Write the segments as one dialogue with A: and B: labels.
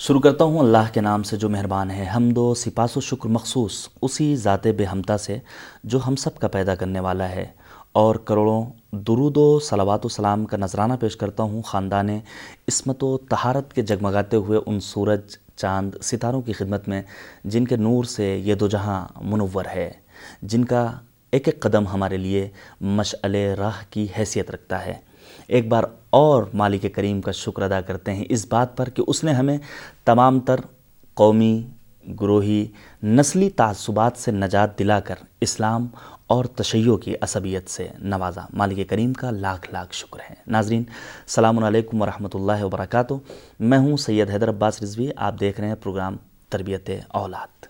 A: شروع کرتا ہوں اللہ کے نام سے جو مہربان ہے۔ حمد و سپاس و شکر مخصوص اسی ذات بے ہمتا سے جو ہم سب کا پیدا کرنے والا ہے۔ اور کروڑوں درود و صلوات و سلام کا نذرانہ پیش کرتا ہوں خاندان عصمت و تہارت کے جگمگاتے ہوئے ان سورج، چاند، ستاروں کی خدمت میں، جن کے نور سے یہ دو جہاں منور ہے، جن کا ایک ایک قدم ہمارے لیے مشعل راہ کی حیثیت رکھتا ہے۔ ایک بار اور مالک کریم کا شکر ادا کرتے ہیں اس بات پر کہ اس نے ہمیں تمام تر قومی، گروہی، نسلی تعصبات سے نجات دلا کر اسلام اور تشیع کی عصبیت سے نوازا۔ مالک کریم کا لاکھ لاکھ شکر ہے۔ ناظرین السلام علیکم ورحمۃ اللہ وبرکاتہ۔ میں ہوں سید حیدر عباس رضوی۔ آپ دیکھ رہے ہیں پروگرام تربیت اولاد۔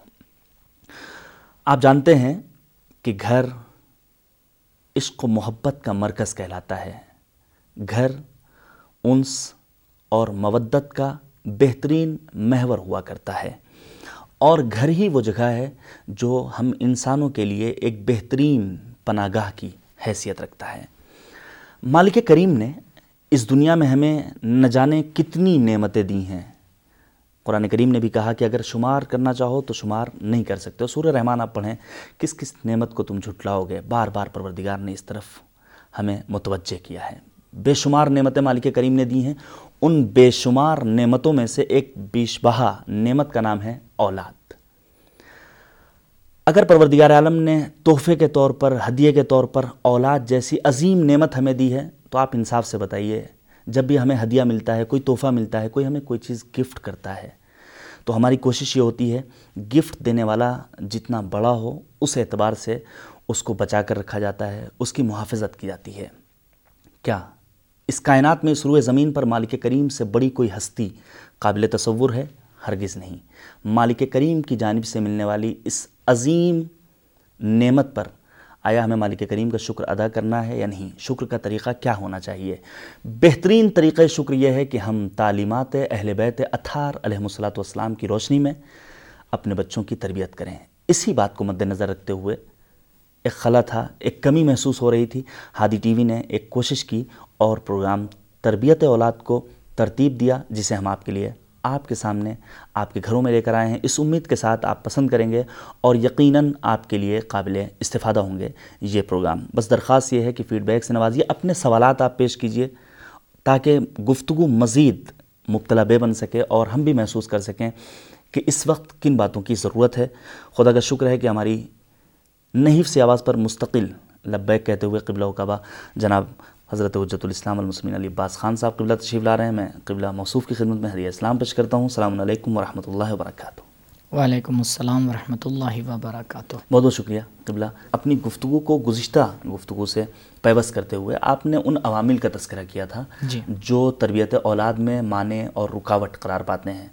A: آپ جانتے ہیں کہ گھر عشق و محبت کا مرکز کہلاتا ہے۔ گھر، انس اور مودت کا بہترین محور ہوا کرتا ہے۔ اور گھر ہی وہ جگہ ہے جو ہم انسانوں کے لیے ایک بہترین پناہ گاہ کی حیثیت رکھتا ہے۔ مالک کریم نے اس دنیا میں ہمیں نہ جانے کتنی نعمتیں دی ہیں۔ قرآن کریم نے بھی کہا کہ اگر شمار کرنا چاہو تو شمار نہیں کر سکتے۔ سورہ رحمان آپ پڑھیں، کس کس نعمت کو تم جھٹلاؤ گے؟ بار بار پروردگار نے اس طرف ہمیں متوجہ کیا ہے۔ بے شمار نعمتیں مالک کریم نے دی ہیں۔ ان بے شمار نعمتوں میں سے ایک بیش بہا نعمت کا نام ہے اولاد۔ اگر پروردگار عالم نے تحفے کے طور پر، ہدیے کے طور پر اولاد جیسی عظیم نعمت ہمیں دی ہے، تو آپ انصاف سے بتائیے، جب بھی ہمیں ہدیہ ملتا ہے، کوئی تحفہ ملتا ہے، کوئی ہمیں کوئی چیز گفٹ کرتا ہے، تو ہماری کوشش یہ ہوتی ہے، گفٹ دینے والا جتنا بڑا ہو، اس اعتبار سے اس کو بچا کر رکھا جاتا ہے، اس کی محافظت کی جاتی ہے۔ کیا؟ اس کائنات میں اس روئے زمین پر مالک کریم سے بڑی کوئی ہستی قابل تصور ہے؟ ہرگز نہیں۔ مالک کریم کی جانب سے ملنے والی اس عظیم نعمت پر آیا ہمیں مالک کریم کا شکر ادا کرنا ہے یا نہیں؟ شکر کا طریقہ کیا ہونا چاہیے؟ بہترین طریقہ شکر یہ ہے کہ ہم تعلیمات اہل بیت اتھار علیہ الصلاۃ والسلام کی روشنی میں اپنے بچوں کی تربیت کریں۔ اسی بات کو مد نظر رکھتے ہوئے ایک خلا تھا، ایک کمی محسوس ہو رہی تھی۔ ہادی ٹی وی نے ایک کوشش کی اور پروگرام تربیت اولاد کو ترتیب دیا، جسے ہم آپ کے لیے آپ کے سامنے، آپ کے گھروں میں لے کر آئے ہیں۔ اس امید کے ساتھ آپ پسند کریں گے اور یقیناً آپ کے لیے قابل استفادہ ہوں گے یہ پروگرام۔ بس درخواست یہ ہے کہ فیڈ بیک سے نوازیے، اپنے سوالات آپ پیش کیجیے تاکہ گفتگو مزید مبتلا بے بن سکے اور ہم بھی محسوس کر سکیں کہ اس وقت کن باتوں کی ضرورت ہے۔ خدا کا شکر ہے کہ ہماری نحیف سی آواز پر مستقل لبیک کہتے ہوئے قبلہ و کعبہ۔ جناب حضرت حجت الاسلام المسلمین علی عباس خان صاحب قبلہ تشریف لا رہے ہیں۔ میں قبلہ موصوف کی خدمت میں حریہ اسلام پیش کرتا ہوں۔ السلام علیکم ورحمۃ اللہ وبرکاتہ۔
B: وعلیکم السلام ورحمۃ اللہ وبرکاتہ۔
A: بہت بہت شکریہ قبلہ۔ اپنی گفتگو کو گزشتہ گفتگو سے پیوست کرتے ہوئے آپ نے ان عوامل کا تذکرہ کیا تھا
B: جی۔
A: جو تربیت اولاد میں معنی اور رکاوٹ قرار پاتے ہیں۔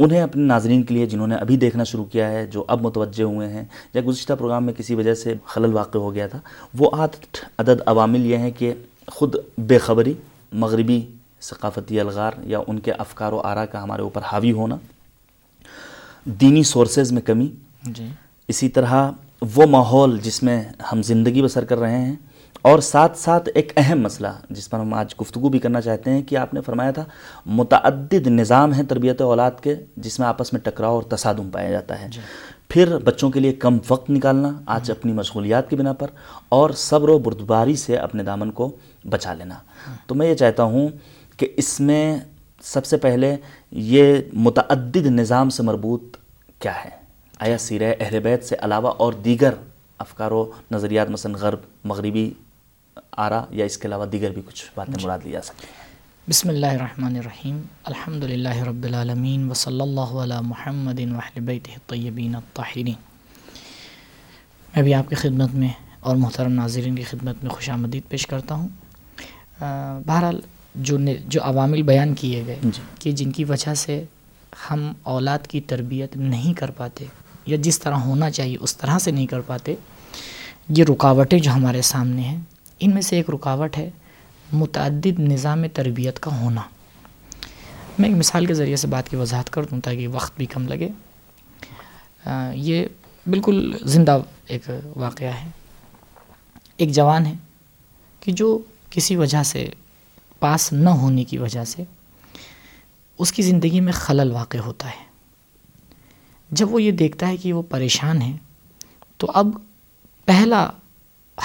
A: انہیں اپنے ناظرین کے لیے جنہوں نے ابھی دیکھنا شروع کیا ہے جو اب متوجہ ہوئے ہیں یا گزشتہ پروگرام میں کسی وجہ سے خلل واقع ہو گیا تھا وہ آٹھ عدد عوامل یہ ہیں کہ خود بے خبری مغربی ثقافتی الغار یا ان کے افکار و آرا کا ہمارے اوپر حاوی ہونا دینی سورسز میں کمی
B: جی۔
A: اسی طرح وہ ماحول جس میں ہم زندگی بسر کر رہے ہیں اور ساتھ ساتھ ایک اہم مسئلہ جس پر ہم آج گفتگو بھی کرنا چاہتے ہیں کہ آپ نے فرمایا تھا متعدد نظام ہیں تربیت اولاد کے جس میں آپس میں ٹکراؤ اور تصادم پایا جاتا ہے۔ پھر بچوں کے لیے کم وقت نکالنا آج اپنی مشغولیات کی بنا پر اور صبر و بردباری سے اپنے دامن کو بچا لینا۔ تو میں یہ چاہتا ہوں کہ اس میں سب سے پہلے یہ متعدد نظام سے مربوط کیا ہے؟ آیا سیرہ اہل بیت سے علاوہ اور دیگر افکار و نظریات مثلا غرب مغربی آرا یا اس کے علاوہ دیگر بھی کچھ باتیں مراد لی جا سکتی ہیں؟
B: بسم اللہ الرحمن الرحیم۔ الحمد للہ رب العالمین وصلی اللہ علی محمد وحل بیتہ الطیبین الطاہرین۔ میں بھی آپ کی خدمت میں اور محترم ناظرین کی خدمت میں خوش آمدید پیش کرتا ہوں۔ بہرحال جو جو عوامل بیان کیے گئے
A: جی۔
B: کہ جن کی وجہ سے ہم اولاد کی تربیت نہیں کر پاتے یا جس طرح ہونا چاہیے اس طرح سے نہیں کر پاتے یہ رکاوٹیں جو ہمارے سامنے ہیں ان میں سے ایک رکاوٹ ہے متعدد نظام تربیت کا ہونا۔ میں ایک مثال کے ذریعے سے بات کی وضاحت کر دوں تاکہ وقت بھی کم لگے۔ یہ بالکل زندہ ایک واقعہ ہے۔ ایک جوان ہے کہ جو کسی وجہ سے پاس نہ ہونے کی وجہ سے اس کی زندگی میں خلل واقع ہوتا ہے۔ جب وہ یہ دیکھتا ہے کہ وہ پریشان ہے تو اب پہلا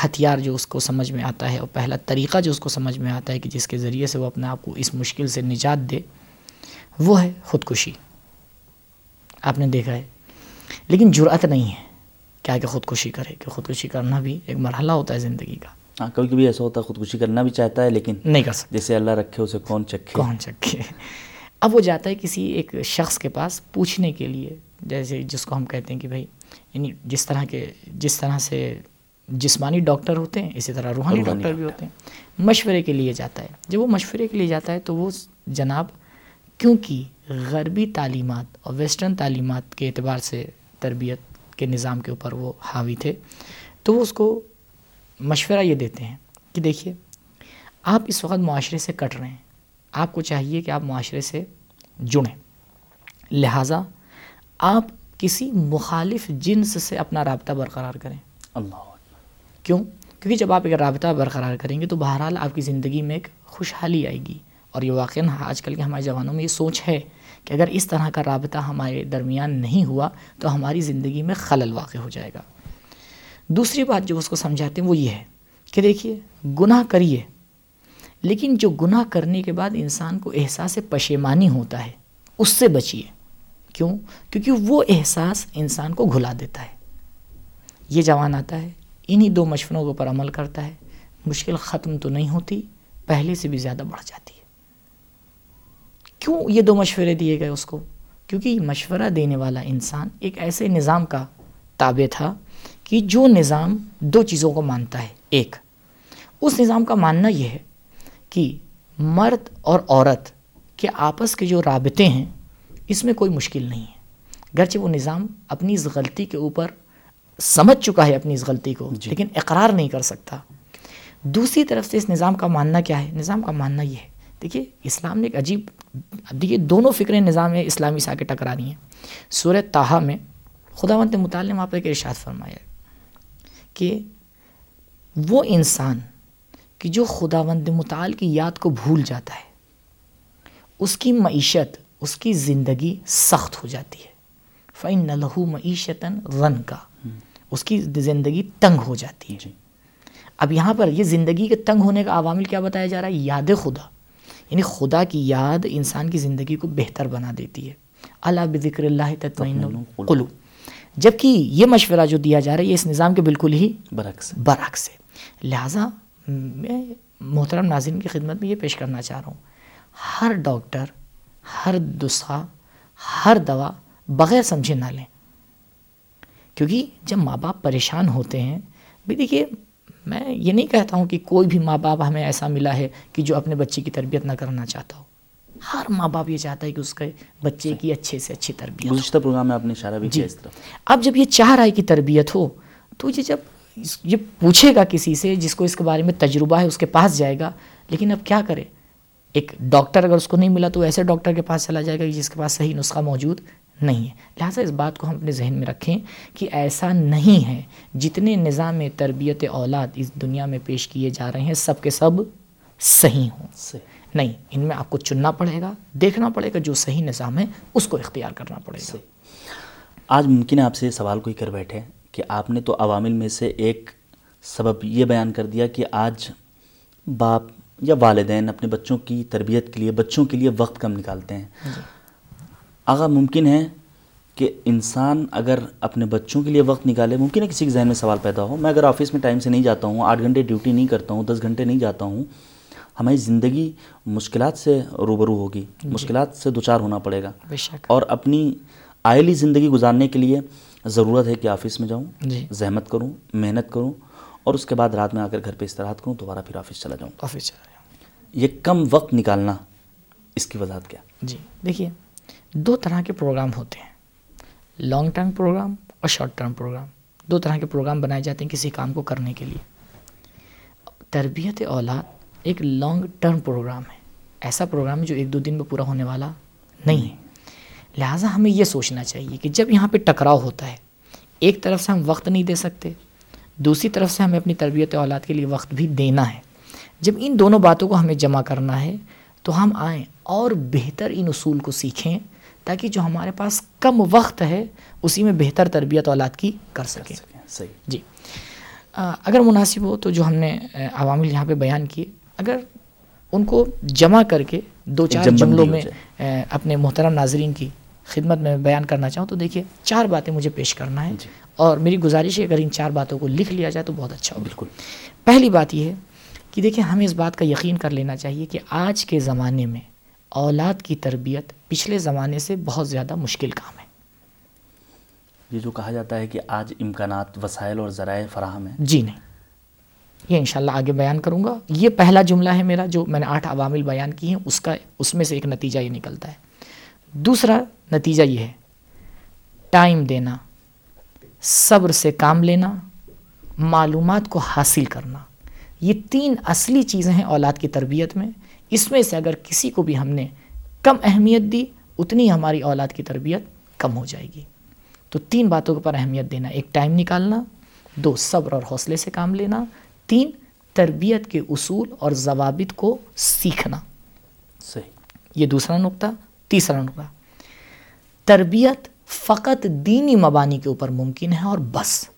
B: ہتھیار جو اس کو سمجھ میں آتا ہے اور پہلا طریقہ جو اس کو سمجھ میں آتا ہے کہ جس کے ذریعے سے وہ اپنے آپ کو اس مشکل سے نجات دے وہ ہے خودکشی۔ آپ نے دیکھا ہے۔ لیکن جرأت نہیں ہے کیا کہ خودکشی کرے کہ خودکشی کرنا بھی ایک مرحلہ ہوتا ہے زندگی کا۔
A: ہاں کبھی کبھی ایسا ہوتا ہے خودکشی کرنا بھی چاہتا ہے لیکن
B: نہیں کر سکتا۔
A: جیسے اللہ رکھے اسے کون چکھے؟
B: کون چکے اب وہ جاتا ہے کسی ایک شخص کے پاس پوچھنے کے لیے جیسے جس کو ہم کہتے ہیں کہ بھائی یعنی جس طرح کے جس طرح سے جسمانی ڈاکٹر ہوتے ہیں اسی طرح روحانی ڈاکٹر بھی ہوتے ہیں۔ مشورے کے لیے جاتا ہے۔ جب وہ مشورے کے لیے جاتا ہے تو وہ جناب کیونکہ غربی تعلیمات اور ویسٹرن تعلیمات کے اعتبار سے تربیت کے نظام کے اوپر وہ حاوی تھے تو وہ اس کو مشورہ یہ دیتے ہیں کہ دیکھیے آپ اس وقت معاشرے سے کٹ رہے ہیں۔ آپ کو چاہیے کہ آپ معاشرے سے جڑیں۔ لہٰذا آپ کسی مخالف جنس سے اپنا رابطہ برقرار کریں۔
A: اللہ۔
B: کیوں؟ کیونکہ جب آپ ایک رابطہ برقرار کریں گے تو بہرحال آپ کی زندگی میں ایک خوشحالی آئے گی اور یہ واقعاً آج کل کے ہمارے جوانوں میں یہ سوچ ہے کہ اگر اس طرح کا رابطہ ہمارے درمیان نہیں ہوا تو ہماری زندگی میں خلل واقع ہو جائے گا۔ دوسری بات جو اس کو سمجھاتے ہیں وہ یہ ہے کہ دیکھیے، گناہ کریے، لیکن جو گناہ کرنے کے بعد انسان کو احساس پشیمانی ہوتا ہے، اس سے بچیے۔ کیوں؟ کیونکہ وہ احساس انسان کو گھلا دیتا ہے۔ یہ جوان آتا ہے انہی دو مشوروں کے اوپر عمل کرتا ہے، مشکل ختم تو نہیں ہوتی، پہلے سے بھی زیادہ بڑھ جاتی ہے۔ کیوں یہ دو مشورے دیے گئے اس کو؟ کیونکہ یہ مشورہ دینے والا انسان ایک ایسے نظام کا تابع تھا کہ جو نظام دو چیزوں کو مانتا ہے۔ ایک، اس نظام کا ماننا یہ ہے کہ مرد اور عورت کے آپس کے جو رابطے ہیں، اس میں کوئی مشکل نہیں ہے۔ گرچہ وہ نظام اپنی اس غلطی کے اوپر سمجھ چکا ہے اپنی اس غلطی کو
A: جی۔
B: لیکن اقرار نہیں کر سکتا۔ دوسری طرف سے اس نظام کا ماننا کیا ہے؟ نظام کا ماننا یہ ہے۔ دیکھیے اسلام نے ایک عجیب دیکھیے دونوں فکریں نظام اسلامی سے آ کے ٹکرا رہی ہیں۔ سورہ تاہا میں خدا وند مطالعہ نے وہاں پہ ایک ارشاد فرمایا ہے کہ وہ انسان کہ جو خدا وند مطال کی یاد کو بھول جاتا ہے اس کی معیشت اس کی زندگی سخت ہو جاتی ہے۔ فعن لہو معیشتاً رن کا اس کی زندگی تنگ ہو جاتی ہے۔
A: جی۔
B: اب یہاں پر یہ زندگی کے تنگ ہونے کا عوامل کیا بتایا جا رہا ہے؟ یاد خدا۔ یعنی خدا کی یاد انسان کی زندگی کو بہتر بنا دیتی ہے۔ اللہ بذکر اللہ تطمئن القلوب۔ جبکہ یہ مشورہ جو دیا جا رہا ہے یہ اس نظام کے بالکل ہی
A: برعکس۔
B: برعکس ہے۔ لہٰذا میں محترم ناظرین کی خدمت میں یہ پیش کرنا چاہ رہا ہوں۔ ہر ڈاکٹر ہر نسخہ ہر دوا بغیر سمجھے نہ لیں۔ کیونکہ جب ماں باپ پریشان ہوتے ہیں بھی دیکھیے میں یہ نہیں کہتا ہوں کہ کوئی بھی ماں باپ ہمیں ایسا ملا ہے کہ جو اپنے بچے کی تربیت نہ کرنا چاہتا ہو۔ ہر ماں باپ یہ چاہتا ہے کہ اس کے بچے کی اچھے سے اچھی تربیت
A: گزشتہ پروگرام میں آپ نے اشارہ بھی
B: جی۔
A: کیا اس طرف
B: اب جب یہ چاہ رہا ہے کہ تربیت ہو تو یہ جب یہ پوچھے گا کسی سے جس کو اس کے بارے میں تجربہ ہے اس کے پاس جائے گا لیکن اب کیا کرے؟ ایک ڈاکٹر اگر اس کو نہیں ملا تو ایسے ڈاکٹر کے پاس چلا جائے گا جس کے پاس صحیح نسخہ موجود نہیں ہے۔ لہٰذا اس بات کو ہم اپنے ذہن میں رکھیں کہ ایسا نہیں ہے۔ جتنے نظام تربیت اولاد اس دنیا میں پیش کیے جا رہے ہیں سب کے سب صحیح ہوں۔
A: سے
B: نہیں ان میں آپ کو چننا پڑے گا دیکھنا پڑے گا جو صحیح نظام ہے اس کو اختیار کرنا پڑے گا۔
A: آج ممکن ہے آپ سے سوال کوئی کر بیٹھے کہ آپ نے تو عوامل میں سے ایک سبب یہ بیان کر دیا کہ آج باپ یا والدین اپنے بچوں کی تربیت کے لیے بچوں کے لیے وقت کم نکالتے ہیں۔ آغا ممکن ہے کہ انسان اگر اپنے بچوں کے لیے وقت نکالے ممکن ہے کسی کے ذہن میں سوال پیدا ہو۔ میں اگر آفس میں ٹائم سے نہیں جاتا ہوں آٹھ گھنٹے ڈیوٹی نہیں کرتا ہوں دس گھنٹے نہیں جاتا ہوں ہماری زندگی مشکلات سے روبرو ہوگی۔ مشکلات سے دوچار ہونا پڑے گا۔ اور اپنی آئلی زندگی گزارنے کے لیے ضرورت ہے کہ آفس میں جاؤں
B: جی۔
A: زحمت کروں محنت کروں اور اس کے بعد رات میں آ کر گھر پہ استراحت کروں دوبارہ پھر آفس چلا جاؤں۔
B: آفس چلا جاؤں۔
A: یہ کم وقت نکالنا اس کی وضاحت کیا؟
B: جی۔ دیکھیے دو طرح کے پروگرام ہوتے ہیں۔ لانگ ٹرم پروگرام اور شارٹ ٹرم پروگرام دو طرح کے پروگرام بنائے جاتے ہیں کسی کام کو کرنے کے لیے۔ تربیت اولاد ایک لانگ ٹرم پروگرام ہے۔ ایسا پروگرام جو ایک دو دن میں پورا ہونے والا نہیں ہے۔ لہٰذا ہمیں یہ سوچنا چاہیے کہ جب یہاں پہ ٹکراؤ ہوتا ہے، ایک طرف سے ہم وقت نہیں دے سکتے، دوسری طرف سے ہمیں اپنی تربیت اولاد کے لیے وقت بھی دینا ہے۔ جب ان دونوں باتوں کو ہمیں جمع کرنا ہے، تو ہم آئیں اور بہتر ان اصول کو سیکھیں۔ تاکہ جو ہمارے پاس کم وقت ہے اسی میں بہتر تربیت اولاد کی کر سکیں۔
A: صحیح۔
B: جی۔ اگر مناسب ہو تو جو ہم نے عوامل یہاں پہ بیان کیے اگر ان کو جمع کر کے دو چار جملوں میں اپنے محترم ناظرین کی خدمت میں بیان کرنا چاہوں تو دیکھیے چار باتیں مجھے پیش کرنا ہے جی۔ اور میری گزارش ہے اگر ان چار باتوں کو لکھ لیا جائے تو بہت اچھا ہو بالکل۔ پہلی بات یہ ہے کہ دیکھیں ہمیں اس بات کا یقین کر لینا چاہیے کہ آج کے زمانے میں اولاد کی تربیت پچھلے زمانے سے بہت زیادہ مشکل کام ہے۔
A: یہ جو کہا جاتا ہے کہ آج امکانات وسائل اور ذرائع فراہم ہیں۔
B: جی نہیں۔ یہ انشاءاللہ آگے بیان کروں گا۔ یہ پہلا جملہ ہے میرا جو میں نے آٹھ عوامل بیان کی ہیں اس کا اس میں سے ایک نتیجہ یہ نکلتا ہے۔ دوسرا نتیجہ یہ ہے ٹائم دینا صبر سے کام لینا معلومات کو حاصل کرنا۔ یہ تین اصلی چیزیں ہیں اولاد کی تربیت میں۔ اس میں سے اگر کسی کو بھی ہم نے کم اہمیت دی اتنی ہماری اولاد کی تربیت کم ہو جائے گی۔ تو تین باتوں پر اہمیت دینا ایک ٹائم نکالنا دو صبر اور حوصلے سے کام لینا تین تربیت کے اصول اور ضوابط کو سیکھنا۔
A: صحیح۔
B: یہ دوسرا نقطہ تیسرا نقطہ۔ تربیت فقط دینی مبانی کے اوپر ممکن ہے اور بس۔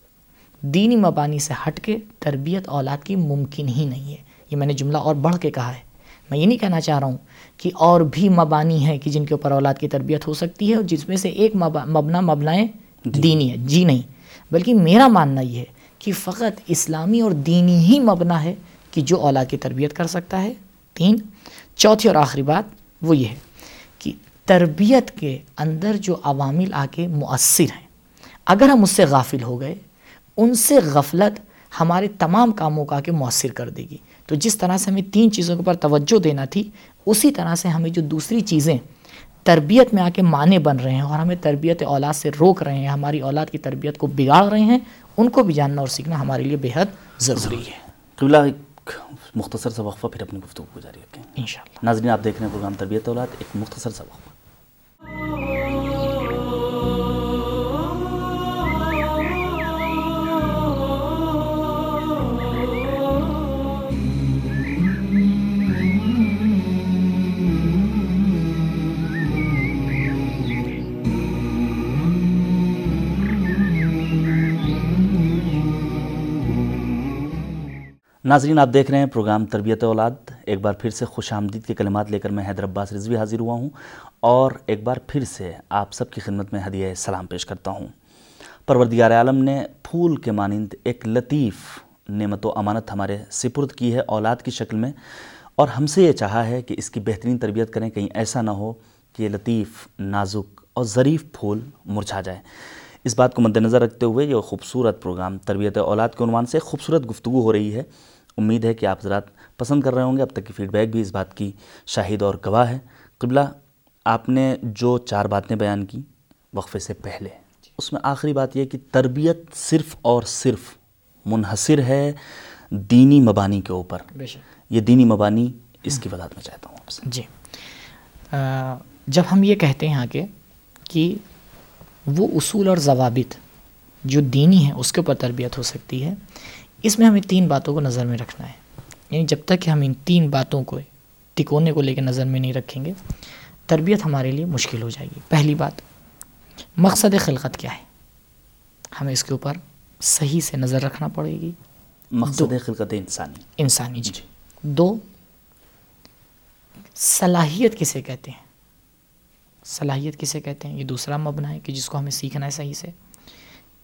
B: دینی مبانی سے ہٹ کے تربیت اولاد کی ممکن ہی نہیں ہے۔ یہ میں نے جملہ اور بڑھ کے کہا ہے۔ میں یہ نہیں کہنا چاہ رہا ہوں کہ اور بھی مبانی ہیں کہ جن کے اوپر اولاد کی تربیت ہو سکتی ہے اور جس میں سے ایک مبنا مبنائیں جی۔ دینی ہے۔ جی نہیں۔ بلکہ میرا ماننا یہ ہے کہ فقط اسلامی اور دینی ہی مبنا ہے کہ جو اولاد کی تربیت کر سکتا ہے۔ تین چوتھی اور آخری بات وہ یہ ہے کہ تربیت کے اندر جو عوامل آ کے مؤثر ہیں اگر ہم اس سے غافل ہو گئے ان سے غفلت ہمارے تمام کاموں کا آ کے مؤثر کر دے گی۔ تو جس طرح سے ہمیں تین چیزوں کے اوپر توجہ دینا تھی اسی طرح سے ہمیں جو دوسری چیزیں تربیت میں آ کے معنی بن رہے ہیں اور ہمیں تربیت اولاد سے روک رہے ہیں ہماری اولاد کی تربیت کو بگاڑ رہے ہیں ان کو بھی جاننا اور سیکھنا ہمارے لیے بےحد ضروری ہے۔
A: قبلہ ایک مختصر سا وقفہ پھر اپنی گفتگو کو جاری رکھیں انشاءاللہ۔ ناظرین آپ دیکھ رہے ہیں پروگرام تربیت اولاد ایک مختصر سا وقفہ۔ ناظرین، آپ دیکھ رہے ہیں پروگرام تربیت اولاد۔ ایک بار پھر سے خوش آمدید کے کلمات لے کر میں حیدر عباس رضوی حاضر ہوا ہوں اور ایک بار پھر سے آپ سب کی خدمت میں ہدیہ سلام پیش کرتا ہوں۔ پروردگار عالم نے پھول کے مانند ایک لطیف نعمت و امانت ہمارے سپرد کی ہے اولاد کی شکل میں، اور ہم سے یہ چاہا ہے کہ اس کی بہترین تربیت کریں، کہیں ایسا نہ ہو کہ یہ لطیف، نازک اور ظریف پھول مرجھا جائے۔ اس بات کو مد نظر رکھتے ہوئے یہ خوبصورت پروگرام تربیت اولاد کے عنوان سے خوبصورت گفتگو ہو رہی ہے۔ امید ہے کہ آپ حضرات پسند کر رہے ہوں گے۔ اب تک کی فیڈ بیک بھی اس بات کی شاہد اور گواہ ہے۔ قبلہ آپ نے جو چار باتیں بیان کی وقفے سے پہلے اس میں آخری بات یہ کہ تربیت صرف اور صرف منحصر ہے دینی مبانی کے اوپر۔ یہ دینی مبانی اس کی وضاحت میں چاہتا ہوں آپ سے۔
B: جی۔ جب ہم یہ کہتے ہیں آگے کہ وہ اصول اور ضوابط جو دینی ہیں اس کے اوپر تربیت ہو سکتی ہے اس میں ہمیں تین باتوں کو نظر میں رکھنا ہے۔ یعنی جب تک کہ ہم ان تین باتوں کو تکونے کو لے کے نظر میں نہیں رکھیں گے تربیت ہمارے لیے مشکل ہو جائے گی۔ پہلی بات مقصد خلقت کیا ہے؟ ہمیں اس کے اوپر صحیح سے نظر رکھنا پڑے گی۔
A: مقصد خلقت انسانی۔
B: انسانی جی۔ دو صلاحیت کسے کہتے ہیں؟ صلاحیت کسے کہتے ہیں؟ یہ دوسرا مبنا ہے کہ جس کو ہمیں سیکھنا ہے صحیح سے۔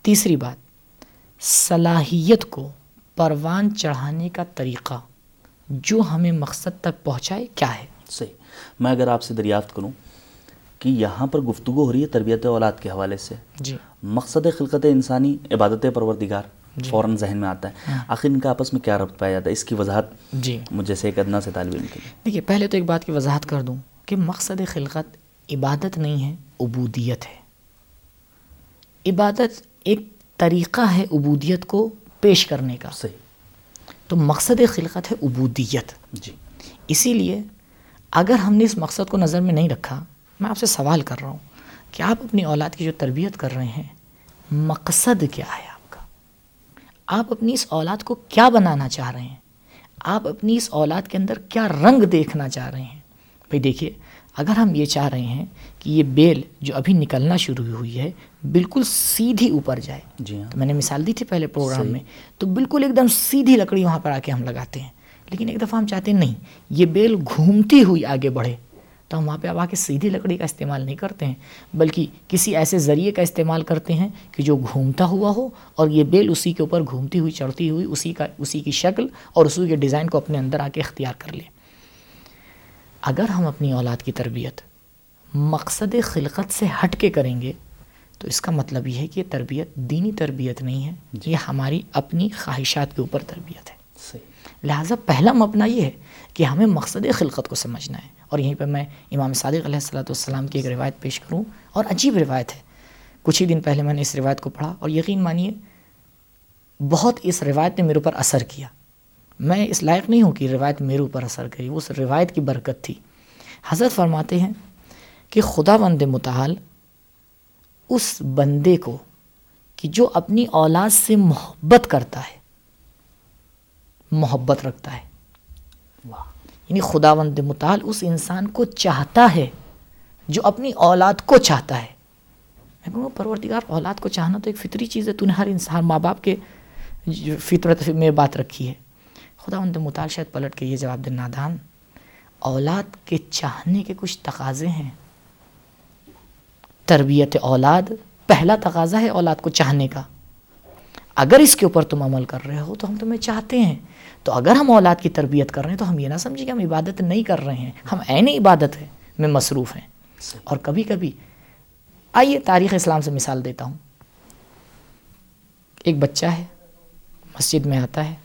B: تیسری بات صلاحیت کو پروان چڑھانے کا طریقہ جو ہمیں مقصد تک پہنچائے کیا ہے؟
A: صحیح۔ میں اگر آپ سے دریافت کروں کہ یہاں پر گفتگو ہو رہی ہے تربیت اولاد کے حوالے سے
B: جی۔
A: مقصد خلقت انسانی عبادت پروردگار جی۔ فوراً ذہن میں آتا ہے۔ ہاں۔ آخر ان کا آپس میں کیا ربط پایا جاتا ہے؟ اس کی وضاحت
B: جی۔
A: مجھے سے ایک ادنا سے طالب علم کے لیے۔
B: دیکھیے پہلے تو ایک بات کی وضاحت کر دوں کہ مقصد خلقت عبادت نہیں ہے عبودیت ہے۔ عبادت ایک طریقہ ہے عبودیت کو پیش کرنے کا۔
A: صحیح۔
B: تو مقصد خلقت ہے عبودیت۔
A: جی۔
B: اسی لیے اگر ہم نے اس مقصد کو نظر میں نہیں رکھا میں آپ سے سوال کر رہا ہوں کہ آپ اپنی اولاد کی جو تربیت کر رہے ہیں مقصد کیا ہے آپ کا؟ آپ اپنی اس اولاد کو کیا بنانا چاہ رہے ہیں؟ آپ اپنی اس اولاد کے اندر کیا رنگ دیکھنا چاہ رہے ہیں؟ بھائی دیکھیے اگر ہم یہ چاہ رہے ہیں کہ یہ بیل جو ابھی نکلنا شروع ہوئی ہے بالکل سیدھی اوپر جائے
A: جی ہاں۔
B: تو میں نے مثال دی تھی پہلے پروگرام میں تو بالکل ایک دم سیدھی لکڑی وہاں پر آ کے ہم لگاتے ہیں۔ لیکن ایک دفعہ ہم چاہتے ہیں نہیں یہ بیل گھومتی ہوئی آگے بڑھے تو ہم وہاں پہ اب آ کے سیدھی لکڑی کا استعمال نہیں کرتے ہیں بلکہ کسی ایسے ذریعے کا استعمال کرتے ہیں کہ جو گھومتا ہوا ہو اور یہ بیل اسی کے اوپر گھومتی ہوئی چڑھتی ہوئی اسی کا اسی کی شکل اور اسی کے ڈیزائن کو اپنے اندر آ کے اختیار کر لیں اگر ہم اپنی اولاد کی تربیت مقصد خلقت سے ہٹ کے کریں گے تو اس کا مطلب یہ ہے کہ یہ تربیت دینی تربیت نہیں ہے یہ ہماری اپنی خواہشات کے اوپر تربیت ہے۔
A: صحیح۔
B: لہٰذا پہلا مبنا یہ ہے کہ ہمیں مقصد خلقت کو سمجھنا ہے۔ اور یہیں پہ میں امام صادق علیہ السلۃ والسلام کی ایک روایت پیش کروں۔ اور عجیب روایت ہے۔ کچھ ہی دن پہلے میں نے اس روایت کو پڑھا اور یقین مانیے بہت اس روایت نے میرے اوپر اثر کیا۔ میں اس لائق نہیں ہوں کہ روایت میرے اوپر اثر کری اس روایت کی برکت تھی۔ حضرت فرماتے ہیں کہ خدا بند متعال اس بندے کو کہ جو اپنی اولاد سے محبت کرتا ہے، محبت رکھتا ہے۔
A: واہ۔
B: یعنی خدا بند متعال اس انسان کو چاہتا ہے جو اپنی اولاد کو چاہتا ہے۔ میں کہوں پروردگار، اولاد کو چاہنا تو ایک فطری چیز ہے، تو نے ہر انسان ماں باپ کے جو فطرت میں بات رکھی ہے۔ خدا بند متعال شاید پلٹ کے یہ جواب دے، نادان، اولاد کے چاہنے کے کچھ تقاضے ہیں۔ تربیت اولاد پہلا تقاضا ہے اولاد کو چاہنے کا۔ اگر اس کے اوپر تم عمل کر رہے ہو تو ہم تمہیں چاہتے ہیں۔ تو اگر ہم اولاد کی تربیت کر رہے ہیں تو ہم یہ نہ سمجھیں کہ ہم عبادت نہیں کر رہے ہیں۔ ہم عین عبادت ہے میں مصروف ہیں۔ اور کبھی کبھی آئیے تاریخ اسلام سے مثال دیتا ہوں۔ ایک بچہ ہے، مسجد میں آتا ہے۔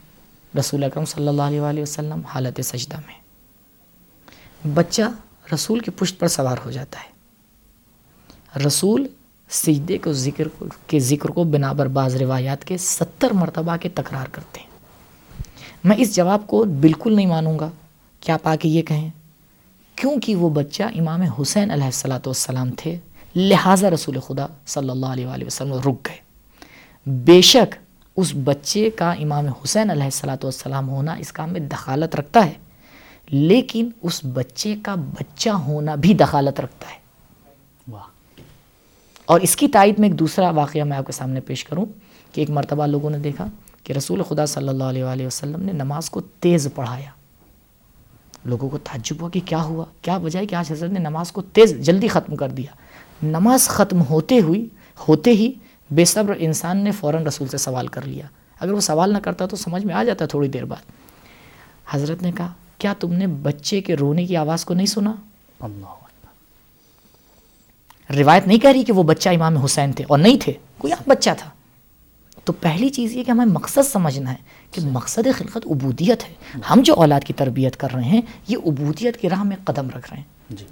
B: رسول اکرم صلی اللہ علیہ وآلہ وسلم حالت سجدہ میں۔ بچہ رسول کی پشت پر سوار ہو جاتا ہے۔ رسول سجدے کو ذکر کے ذکر کو بنا بر بعض روایات کے ستر مرتبہ کے تکرار کرتے ہیں۔ میں اس جواب کو بالکل نہیں مانوں گا۔ کہ آپ آ کے یہ کہیں؟ کیونکہ وہ بچہ امام حسین علیہ السلاۃ والسلام تھے، لہٰذا رسول خدا صلی اللہ علیہ وآلہ وسلم رک گئے۔ بے شک اس بچے کا امام حسین علیہ السلاۃ والسلام ہونا اس کام میں دخالت رکھتا ہے لیکن اس بچے کا بچہ ہونا بھی دخالت رکھتا ہے۔
A: واہ۔
B: اور اس کی تائید میں ایک دوسرا واقعہ میں آپ کے سامنے پیش کروں کہ ایک مرتبہ لوگوں نے دیکھا کہ رسول خدا صلی اللہ علیہ وآلہ وسلم نے نماز کو تیز پڑھایا۔ لوگوں کو تعجب ہوا کہ کیا ہوا کیا وجہ ہے کہ آج حضرت نے نماز کو تیز جلدی ختم کر دیا۔ نماز ختم ہوتے ہوئی ہوتے ہی بے صبر انسان نے فوراً رسول سے سوال کر لیا۔ اگر وہ سوال نہ کرتا تو سمجھ میں آ جاتا تھوڑی دیر بعد۔ حضرت نے کہا کیا تم نے بچے کے رونے کی آواز کو نہیں سنا؟
A: اللہ
B: روایت نہیں کہہ رہی کہ وہ بچہ امام حسین تھے اور نہیں تھے کوئی عام بچہ تھا۔ تو پہلی چیز یہ کہ ہمیں مقصد سمجھنا ہے کہ مقصد خلقت عبودیت ہے۔ ہم جو اولاد کی تربیت کر رہے ہیں یہ عبودیت کی راہ میں قدم رکھ رہے ہیں۔
A: جی۔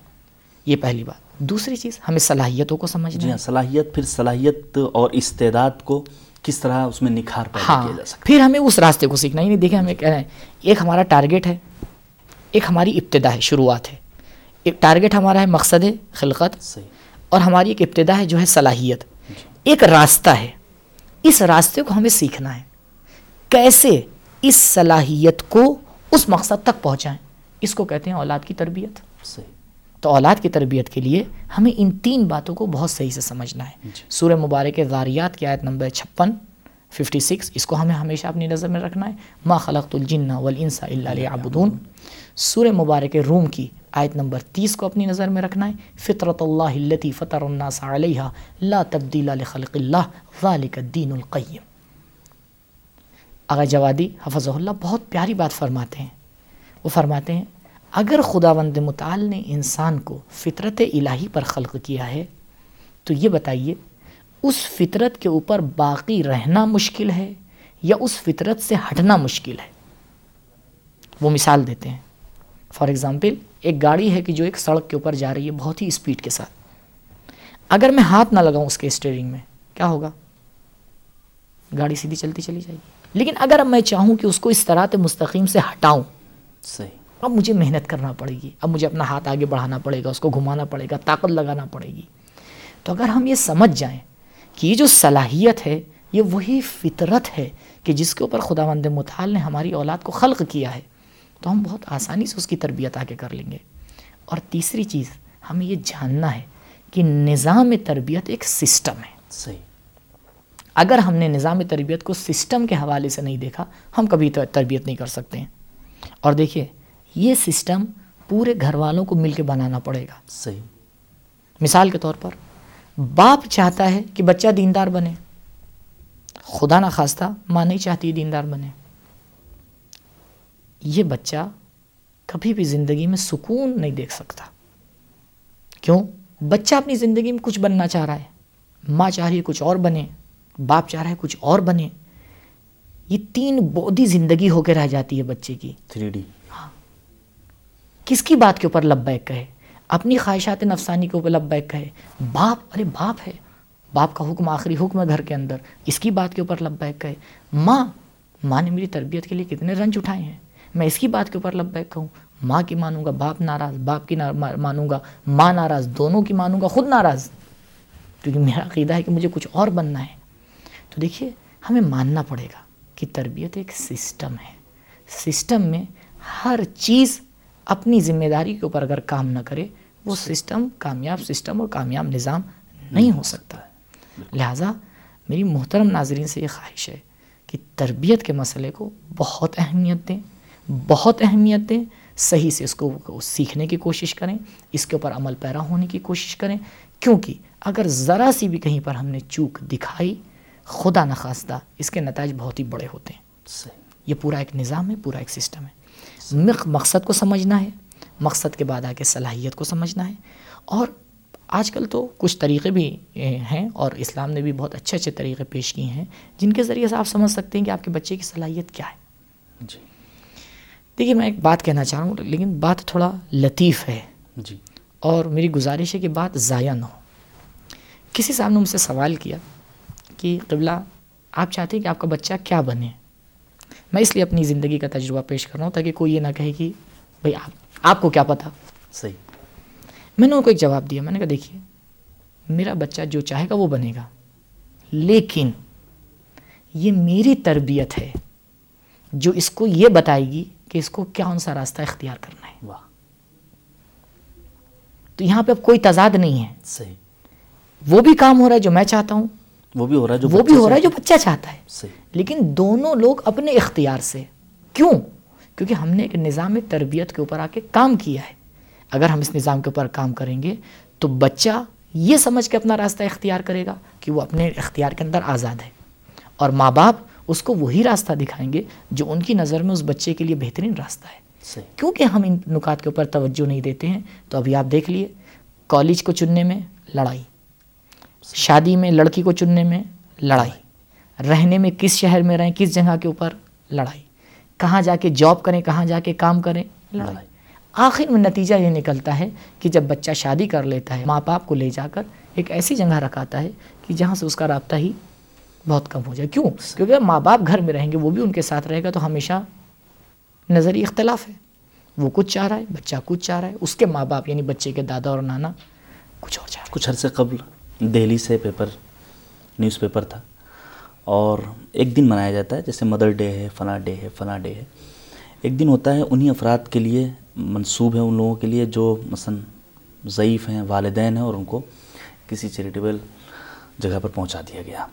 B: یہ پہلی بات۔ دوسری چیز ہمیں صلاحیتوں کو سمجھنا
A: جی ہاں صلاحیت پھر صلاحیت اور استعداد کو کس طرح اس میں نکھار پیدا
B: ہاں
A: کیا جا سکتا
B: پھر ہمیں اس راستے کو سیکھنا ہے۔ یعنی دیکھیں ہمیں کہہ رہے ہیں ایک ہمارا ٹارگیٹ ہے ایک ہماری ابتدا ہے شروعات ہے۔ ایک ٹارگیٹ ہمارا ہے مقصد خلقت۔
A: ہے صحیح۔
B: اور ہماری ایک ابتدا ہے جو ہے صلاحیت۔ ایک راستہ ہے اس راستے کو ہمیں سیکھنا ہے۔ کیسے اس صلاحیت کو اس مقصد تک پہنچائیں؟ اس کو کہتے ہیں اولاد کی تربیت۔
A: صحیح۔
B: تو اولاد کی تربیت کے لیے ہمیں ان تین باتوں کو بہت صحیح سے سمجھنا ہے۔
A: جی۔
B: سورہ مبارک ذاریات کی آیت نمبر چھپن ففٹی سکس اس کو ہمیں ہمیشہ اپنی نظر میں رکھنا ہے۔ ما خلقت الجن والانس الا لیعبدون سورہ مبارک روم کی آیت نمبر تیس کو اپنی نظر میں رکھنا ہے۔ فطرت اللہ التی فطر الناس علیہ لا تبدیل لخلق اللہ ذالک الدین القیم آغا جوادی حفظ اللہ بہت پیاری بات فرماتے ہیں۔ وہ فرماتے ہیں اگر خدا وند متعال نے انسان کو فطرت الہی پر خلق کیا ہے، تو یہ بتائیے، اس فطرت کے اوپر باقی رہنا مشکل ہے یا اس فطرت سے ہٹنا مشکل ہے؟ وہ مثال دیتے ہیں۔ فار ایگزامپل ایک گاڑی ہے کہ جو ایک سڑک کے اوپر جا رہی ہے بہت ہی اسپیڈ کے ساتھ۔ اگر میں ہاتھ نہ لگاؤں اس کے اسٹیئرنگ میں، کیا ہوگا؟ گاڑی سیدھی چلتی چلی جائے گی۔ لیکن اگر اب میں چاہوں کہ اس کو اس طرح مستقیم سے ہٹاؤں،
A: صحیح۔
B: اب مجھے محنت کرنا پڑے گی۔ اب مجھے اپنا ہاتھ آگے بڑھانا پڑے گا اس کو گھمانا پڑے گا طاقت لگانا پڑے گی۔ تو اگر ہم یہ سمجھ جائیں کہ یہ جو صلاحیت ہے یہ وہی فطرت ہے کہ جس کے اوپر خدا مند متعال نے ہماری اولاد کو خلق کیا ہے تو ہم بہت آسانی سے اس کی تربیت آگے کر لیں گے۔ اور تیسری چیز ہمیں یہ جاننا ہے کہ نظام تربیت ایک سسٹم ہے۔
A: صحیح۔
B: اگر ہم نے نظام تربیت کو سسٹم کے حوالے سے نہیں دیکھا ہم کبھی تربیت نہیں کر سکتے۔ ہیں اور دیکھیے یہ سسٹم پورے گھر والوں کو مل کے بنانا پڑے گا۔
A: صحیح۔
B: مثال کے طور پر باپ چاہتا ہے کہ بچہ دیندار بنے۔ خدا نہ خواستہ ماں نہیں چاہتی دیندار بنے۔ یہ بچہ کبھی بھی زندگی میں سکون نہیں دیکھ سکتا۔ کیوں؟ بچہ اپنی زندگی میں کچھ بننا چاہ رہا ہے۔ ماں چاہ رہی ہے کچھ اور بنے باپ چاہ رہا ہے کچھ اور بنے۔ یہ تین بودھی زندگی ہو کے رہ جاتی ہے بچے کی۔
A: Three D.
B: کس کی بات کے اوپر لبیک کہے اپنی خواہشات نفسانی کے اوپر لبیک کہے باپ، ارے باپ ہے۔ باپ کا حکم آخری حکم ہے گھر کے اندر۔ اس کی بات کے اوپر لبیک کہے ماں ماں نے میری تربیت کے لیے کتنے رنج اٹھائے ہیں۔ میں اس کی بات کے اوپر لبیک کہوں ماں کی مانوں گا باپ ناراض، باپ کی مانوں گا ماں ناراض، دونوں کی مانوں گا خود ناراض۔ کیونکہ میرا عقیدہ ہے کہ مجھے کچھ اور بننا ہے۔ تو دیکھیے، ہمیں ماننا پڑے گا کہ تربیت ایک سسٹم ہے۔ سسٹم میں ہر چیز اپنی ذمہ داری کے اوپر اگر کام نہ کرے وہ سسٹم کامیاب سسٹم اور کامیاب نظام نہیں ہو سکتا۔ لہٰذا میری محترم ناظرین سے یہ خواہش ہے کہ تربیت کے مسئلے کو بہت اہمیت دیں بہت اہمیت دیں صحیح سے اس کو سیکھنے کی کوشش کریں اس کے اوپر عمل پیرا ہونے کی کوشش کریں۔ کیونکہ اگر ذرا سی بھی کہیں پر ہم نے چوک دکھائی خدا نخواستہ اس کے نتائج بہت ہی بڑے ہوتے ہیں۔ یہ پورا ایک نظام ہے پورا ایک سسٹم ہے۔ مقصد کو سمجھنا ہے مقصد کے بعد آ کے صلاحیت کو سمجھنا ہے۔ اور آج کل تو کچھ طریقے بھی ہیں اور اسلام نے بھی بہت اچھے اچھے طریقے پیش کیے ہیں جن کے ذریعے سے آپ سمجھ سکتے ہیں کہ آپ کے بچے کی صلاحیت کیا ہے۔
A: جی۔
B: دیکھیے میں ایک بات کہنا چاہ رہا ہوں لیکن بات تھوڑا لطیف ہے۔
A: جی۔
B: اور میری گزارش ہے کہ بات ضائع نہ ہو۔ کسی صاحب نے مجھ سے سوال کیا کہ قبلہ آپ چاہتے ہیں کہ آپ کا بچہ کیا بنے؟ میں اس لیے اپنی زندگی کا تجربہ پیش کر رہا ہوں تاکہ کوئی یہ نہ کہے کہ بھائی آپ آپ کو کیا پتا؟
A: صحیح۔
B: میں نے ان کو ایک جواب دیا میں نے کہا دیکھیے میرا بچہ جو چاہے گا وہ بنے گا لیکن یہ میری تربیت ہے جو اس کو یہ بتائے گی کہ اس کو کیا ان سا راستہ اختیار کرنا ہے۔
A: واہ۔
B: تو یہاں پہ اب کوئی تضاد نہیں ہے۔
A: صحیح۔
B: وہ بھی کام ہو رہا ہے جو میں چاہتا ہوں
A: وہ بھی ہو رہا ہے جو
B: وہ بھی ہو رہا ہے جو بچہ چاہتا ہے۔ لیکن دونوں لوگ اپنے اختیار سے۔ کیوں؟ کیونکہ ہم نے ایک نظام تربیت کے اوپر آ کے کام کیا ہے۔ اگر ہم اس نظام کے اوپر کام کریں گے تو بچہ یہ سمجھ کے اپنا راستہ اختیار کرے گا کہ وہ اپنے اختیار کے اندر آزاد ہے۔ اور ماں باپ اس کو وہی راستہ دکھائیں گے جو ان کی نظر میں اس بچے کے لیے بہترین راستہ ہے۔
A: صحیح۔
B: کیونکہ ہم ان نکات کے اوپر توجہ نہیں دیتے ہیں تو ابھی آپ دیکھ لیے کالج کو چننے میں لڑائی۔ شادی میں لڑکی کو چننے میں لڑائی، رہنے میں کس شہر میں رہیں، کس جگہ کے اوپر لڑائی، کہاں جا کے جاب کریں، کہاں جا کے کام کریں، لڑائی۔ آخر میں نتیجہ یہ نکلتا ہے کہ جب بچہ شادی کر لیتا ہے، ماں باپ کو لے جا کر ایک ایسی جگہ رکھاتا ہے کہ جہاں سے اس کا رابطہ ہی بہت کم ہو جائے۔ کیوں؟ کیونکہ ماں باپ گھر میں رہیں گے، وہ بھی ان کے ساتھ رہے گا تو ہمیشہ نظری اختلاف ہے۔ وہ کچھ چاہ رہا ہے، بچہ کچھ چاہ رہا ہے، اس کے ماں باپ یعنی بچے کے دادا اور نانا کچھ اور چاہ رہا
A: کچھ عرصے قبل۔ دہلی سے پیپر، نیوز پیپر تھا۔ اور ایک دن منایا جاتا ہے، جیسے مدر ڈے ہے، فلاں ڈے ہے، فلاں ڈے ہے۔ ایک دن ہوتا ہے، انہی افراد کے لیے منصوب ہے ان لوگوں کے لیے جو مثلا ضعیف ہیں، والدین ہیں، اور ان کو کسی چیریٹیبل جگہ پر پہنچا دیا گیا۔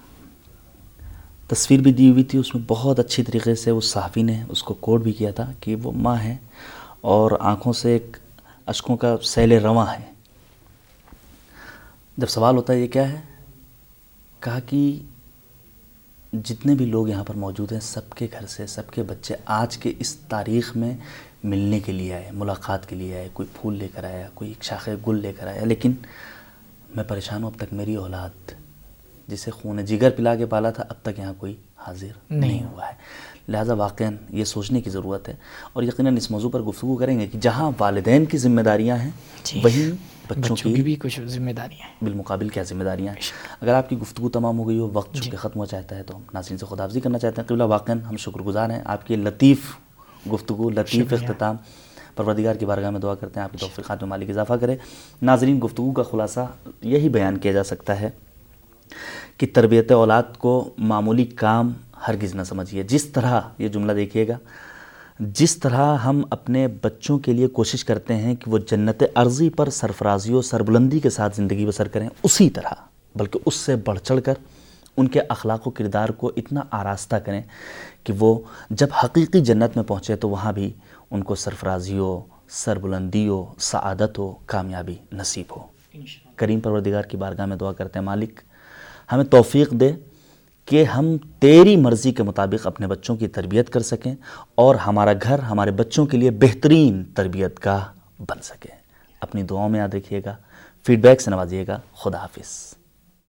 A: تصویر بھی دی ہوئی تھی، اس میں بہت اچھی طریقے سے اس صحافی نے اس کو کوڈ بھی کیا تھا کہ وہ ماں ہے اور آنکھوں سے ایک اشکوں کا سیل رواں ہے۔ جب سوال ہوتا ہے یہ کیا ہے؟ کہا کہ جتنے بھی لوگ یہاں پر موجود ہیں سب کے گھر سے سب کے بچے آج کے اس تاریخ میں ملنے کے لیے آئے ملاقات کے لیے آئے کوئی پھول لے کر آیا کوئی شاخ گل لے کر آیا۔ لیکن میں پریشان ہوں اب تک میری اولاد جسے خون جگر پلا کے پالا تھا اب تک یہاں کوئی حاضر نہیں ہوا ہے۔ لہٰذا واقعاً یہ سوچنے کی ضرورت ہے اور یقیناً اس موضوع پر گفتگو کریں گے کہ جہاں والدین کی ذمہ داریاں ہیں
B: جی۔
A: وہیں بچوں کی
B: بھی کچھ ذمہ داریاں ہیں۔
A: بالمقابل کیا ذمہ داریاں ہیں؟ اگر آپ کی گفتگو تمام ہو گئی ہو وقت چونکہ ختم ہو جاتا ہے تو ہم ناظرین سے خدافزی کرنا چاہتے ہیں۔ قبلہ واقعاً ہم شکر گزار ہیں۔ آپ کی لطیف گفتگو لطیف اختتام۔ پروردگار کی بارگاہ میں دعا کرتے ہیں آپ کی توفیقات میں مالک اضافہ کرے۔ ناظرین گفتگو کا خلاصہ یہی بیان کیا جا سکتا ہے کہ تربیت اولاد کو معمولی کام ہرگز نہ سمجھیے۔ جس طرح یہ جملہ دیکھیے گا جس طرح ہم اپنے بچوں کے لیے کوشش کرتے ہیں کہ وہ جنت عرضی پر سرفرازی و سربلندی کے ساتھ زندگی بسر کریں اسی طرح بلکہ اس سے بڑھ چڑھ کر ان کے اخلاق و کردار کو اتنا آراستہ کریں کہ وہ جب حقیقی جنت میں پہنچے تو وہاں بھی ان کو سرفرازی ہو سربلندی ہو سعادت ہو کامیابی نصیب ہو۔ کریم پروردگار کی بارگاہ میں دعا کرتے ہیں مالک ہمیں توفیق دے کہ ہم تیری مرضی کے مطابق اپنے بچوں کی تربیت کر سکیں اور ہمارا گھر ہمارے بچوں کے لیے بہترین تربیت کا بن سکے۔ اپنی دعاؤں میں یاد رکھیے گا۔ فیڈ بیک سے نوازیے گا۔ خدا حافظ۔